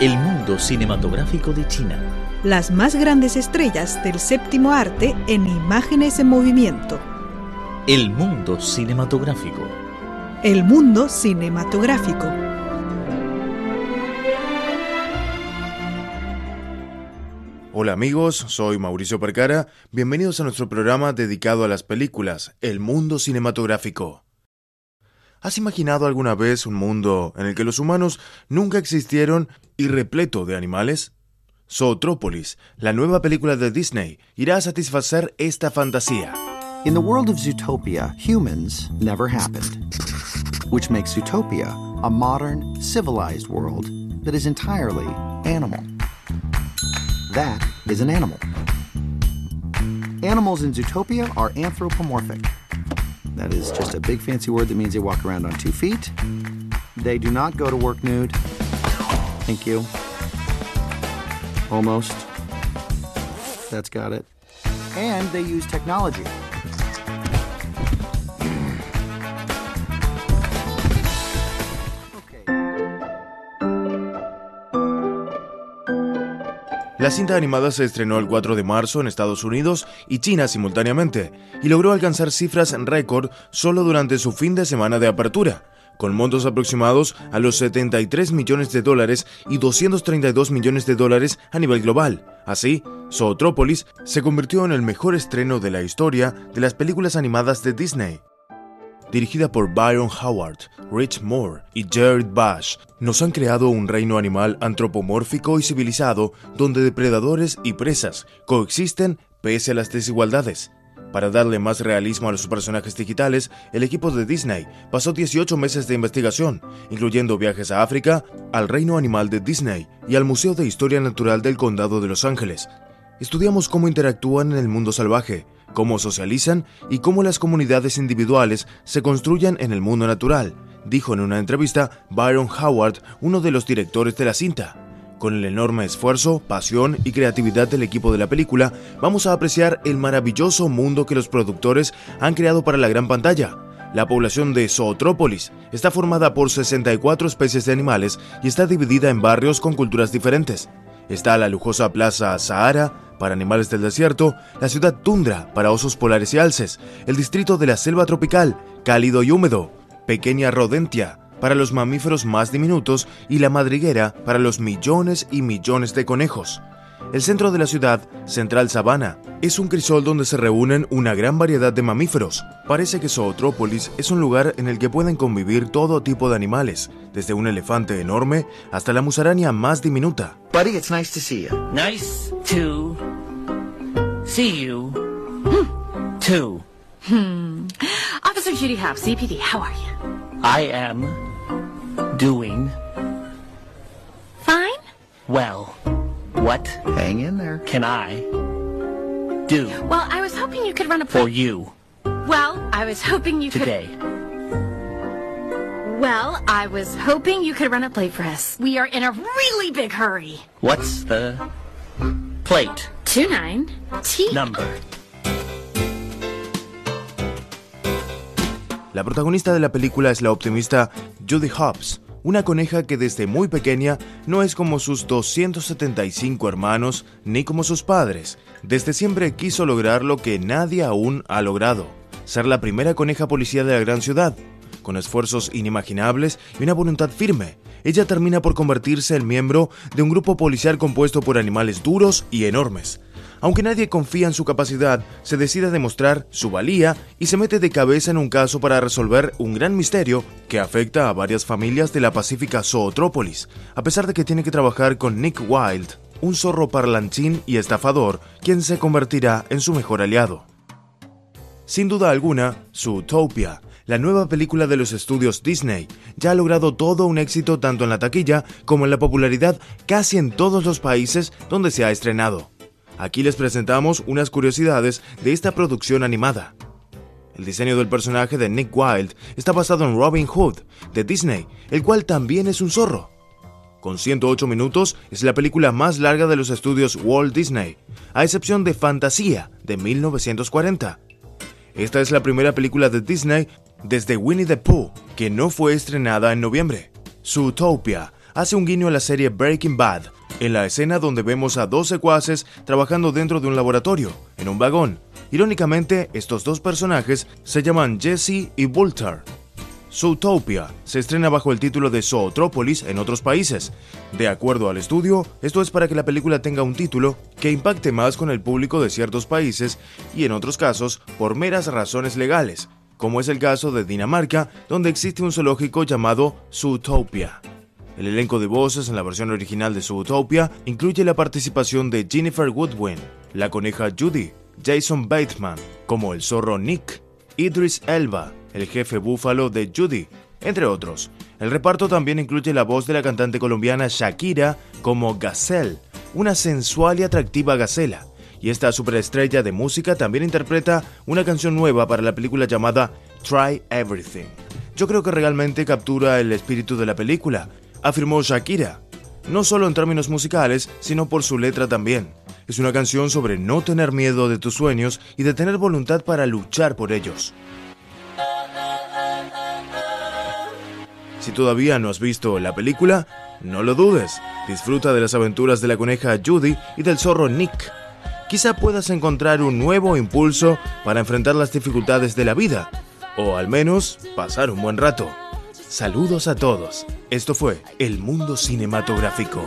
El mundo cinematográfico de China. Las más grandes estrellas del séptimo arte en imágenes en movimiento. El mundo cinematográfico. El mundo cinematográfico. Hola amigos, soy Mauricio Percara. Bienvenidos a nuestro programa dedicado a las películas, El mundo cinematográfico. ¿Has imaginado alguna vez un mundo en el que los humanos nunca existieron y repleto de animales? Zootrópolis, la nueva película de Disney, irá a satisfacer esta fantasía. In the world of Zootopia, humans never happened, which makes Zootopia a modern, civilized world that is entirely animal. That is an animal. Animals in Zootopia are anthropomorphic. That is just a big fancy word that means they walk around on two feet. They do not go to work nude. Thank you. Almost. That's got it. And they use technology. La cinta animada se estrenó el 4 de marzo en Estados Unidos y China simultáneamente, y logró alcanzar cifras récord solo durante su fin de semana de apertura, con montos aproximados a los 73 millones de dólares y 232 millones de dólares a nivel global. Así, Zootrópolis se convirtió en el mejor estreno de la historia de las películas animadas de Disney dirigida por Byron Howard, Rich Moore y Jared Bash, nos han creado un reino animal antropomórfico y civilizado donde depredadores y presas coexisten pese a las desigualdades. Para darle más realismo a los personajes digitales, el equipo de Disney pasó 18 meses de investigación, incluyendo viajes a África, al reino animal de Disney y al Museo de Historia Natural del Condado de Los Ángeles. Estudiamos cómo interactúan en el mundo salvaje, cómo socializan y cómo las comunidades individuales se construyen en el mundo natural, dijo en una entrevista Byron Howard, uno de los directores de la cinta. Con el enorme esfuerzo, pasión y creatividad del equipo de la película, vamos a apreciar el maravilloso mundo que los productores han creado para la gran pantalla. La población de Zootrópolis está formada por 64 especies de animales y está dividida en barrios con culturas diferentes. Está la lujosa Plaza Sahara, para animales del desierto, la ciudad Tundra para osos polares y alces, el distrito de la selva tropical, cálido y húmedo, pequeña Rodentia para los mamíferos más diminutos y la madriguera para los millones y millones de conejos. El centro de la ciudad, Central Sabana, es un crisol donde se reúnen una gran variedad de mamíferos. Parece que Zootrópolis es un lugar en el que pueden convivir todo tipo de animales, desde un elefante enorme hasta la musaraña más diminuta. Buddy, it's nice to see you. Nice to see you. Too. Hmm. Officer Judy Hobbs, CPD, how are you? I am doing Fine? well. What Hang in there. can I do Well, I was hoping you could run a for play. you Well, I was hoping you could. today? Well, I was hoping you could run a play for us. We are in a really big hurry. What's the plate Two nine T. number? La protagonista de la película es la optimista Judy Hobbs, una coneja que desde muy pequeña no es como sus 275 hermanos ni como sus padres. Desde siempre quiso lograr lo que nadie aún ha logrado, ser la primera coneja policía de la gran ciudad. Con esfuerzos inimaginables y una voluntad firme, ella termina por convertirse en miembro de un grupo policial compuesto por animales duros y enormes. Aunque nadie confía en su capacidad, se decide a demostrar su valía y se mete de cabeza en un caso para resolver un gran misterio que afecta a varias familias de la pacífica Zootrópolis, a pesar de que tiene que trabajar con Nick Wilde, un zorro parlanchín y estafador, quien se convertirá en su mejor aliado. Sin duda alguna, Zootopia, la nueva película de los estudios Disney, ya ha logrado todo un éxito tanto en la taquilla como en la popularidad casi en todos los países donde se ha estrenado. Aquí les presentamos unas curiosidades de esta producción animada. El diseño del personaje de Nick Wilde está basado en Robin Hood, de Disney, el cual también es un zorro. Con 108 minutos, es la película más larga de los estudios Walt Disney, a excepción de Fantasía, de 1940. Esta es la primera película de Disney desde Winnie the Pooh que no fue estrenada en noviembre. Zootopia hace un guiño a la serie Breaking Bad, en la escena donde vemos a dos secuaces trabajando dentro de un laboratorio, en un vagón. Irónicamente, estos dos personajes se llaman Jesse y Voltaire. Zootopia se estrena bajo el título de Zootrópolis en otros países. De acuerdo al estudio, esto es para que la película tenga un título que impacte más con el público de ciertos países y en otros casos por meras razones legales, como es el caso de Dinamarca, donde existe un zoológico llamado Zootopia. El elenco de voces en la versión original de Zootopia incluye la participación de Jennifer Woodwin, la coneja Judy, Jason Bateman como el zorro Nick, Idris Elba, el jefe búfalo de Judy, entre otros. El reparto también incluye la voz de la cantante colombiana Shakira como Gazelle, una sensual y atractiva gacela. Y esta superestrella de música también interpreta una canción nueva para la película llamada Try Everything. Yo creo que realmente captura el espíritu de la película, afirmó Shakira, no solo en términos musicales, sino por su letra también. Es una canción sobre no tener miedo de tus sueños y de tener voluntad para luchar por ellos. Si todavía no has visto la película, no lo dudes. Disfruta de las aventuras de la coneja Judy y del zorro Nick. Quizá puedas encontrar un nuevo impulso para enfrentar las dificultades de la vida, o al menos pasar un buen rato. Saludos a todos. Esto fue El Mundo Cinematográfico.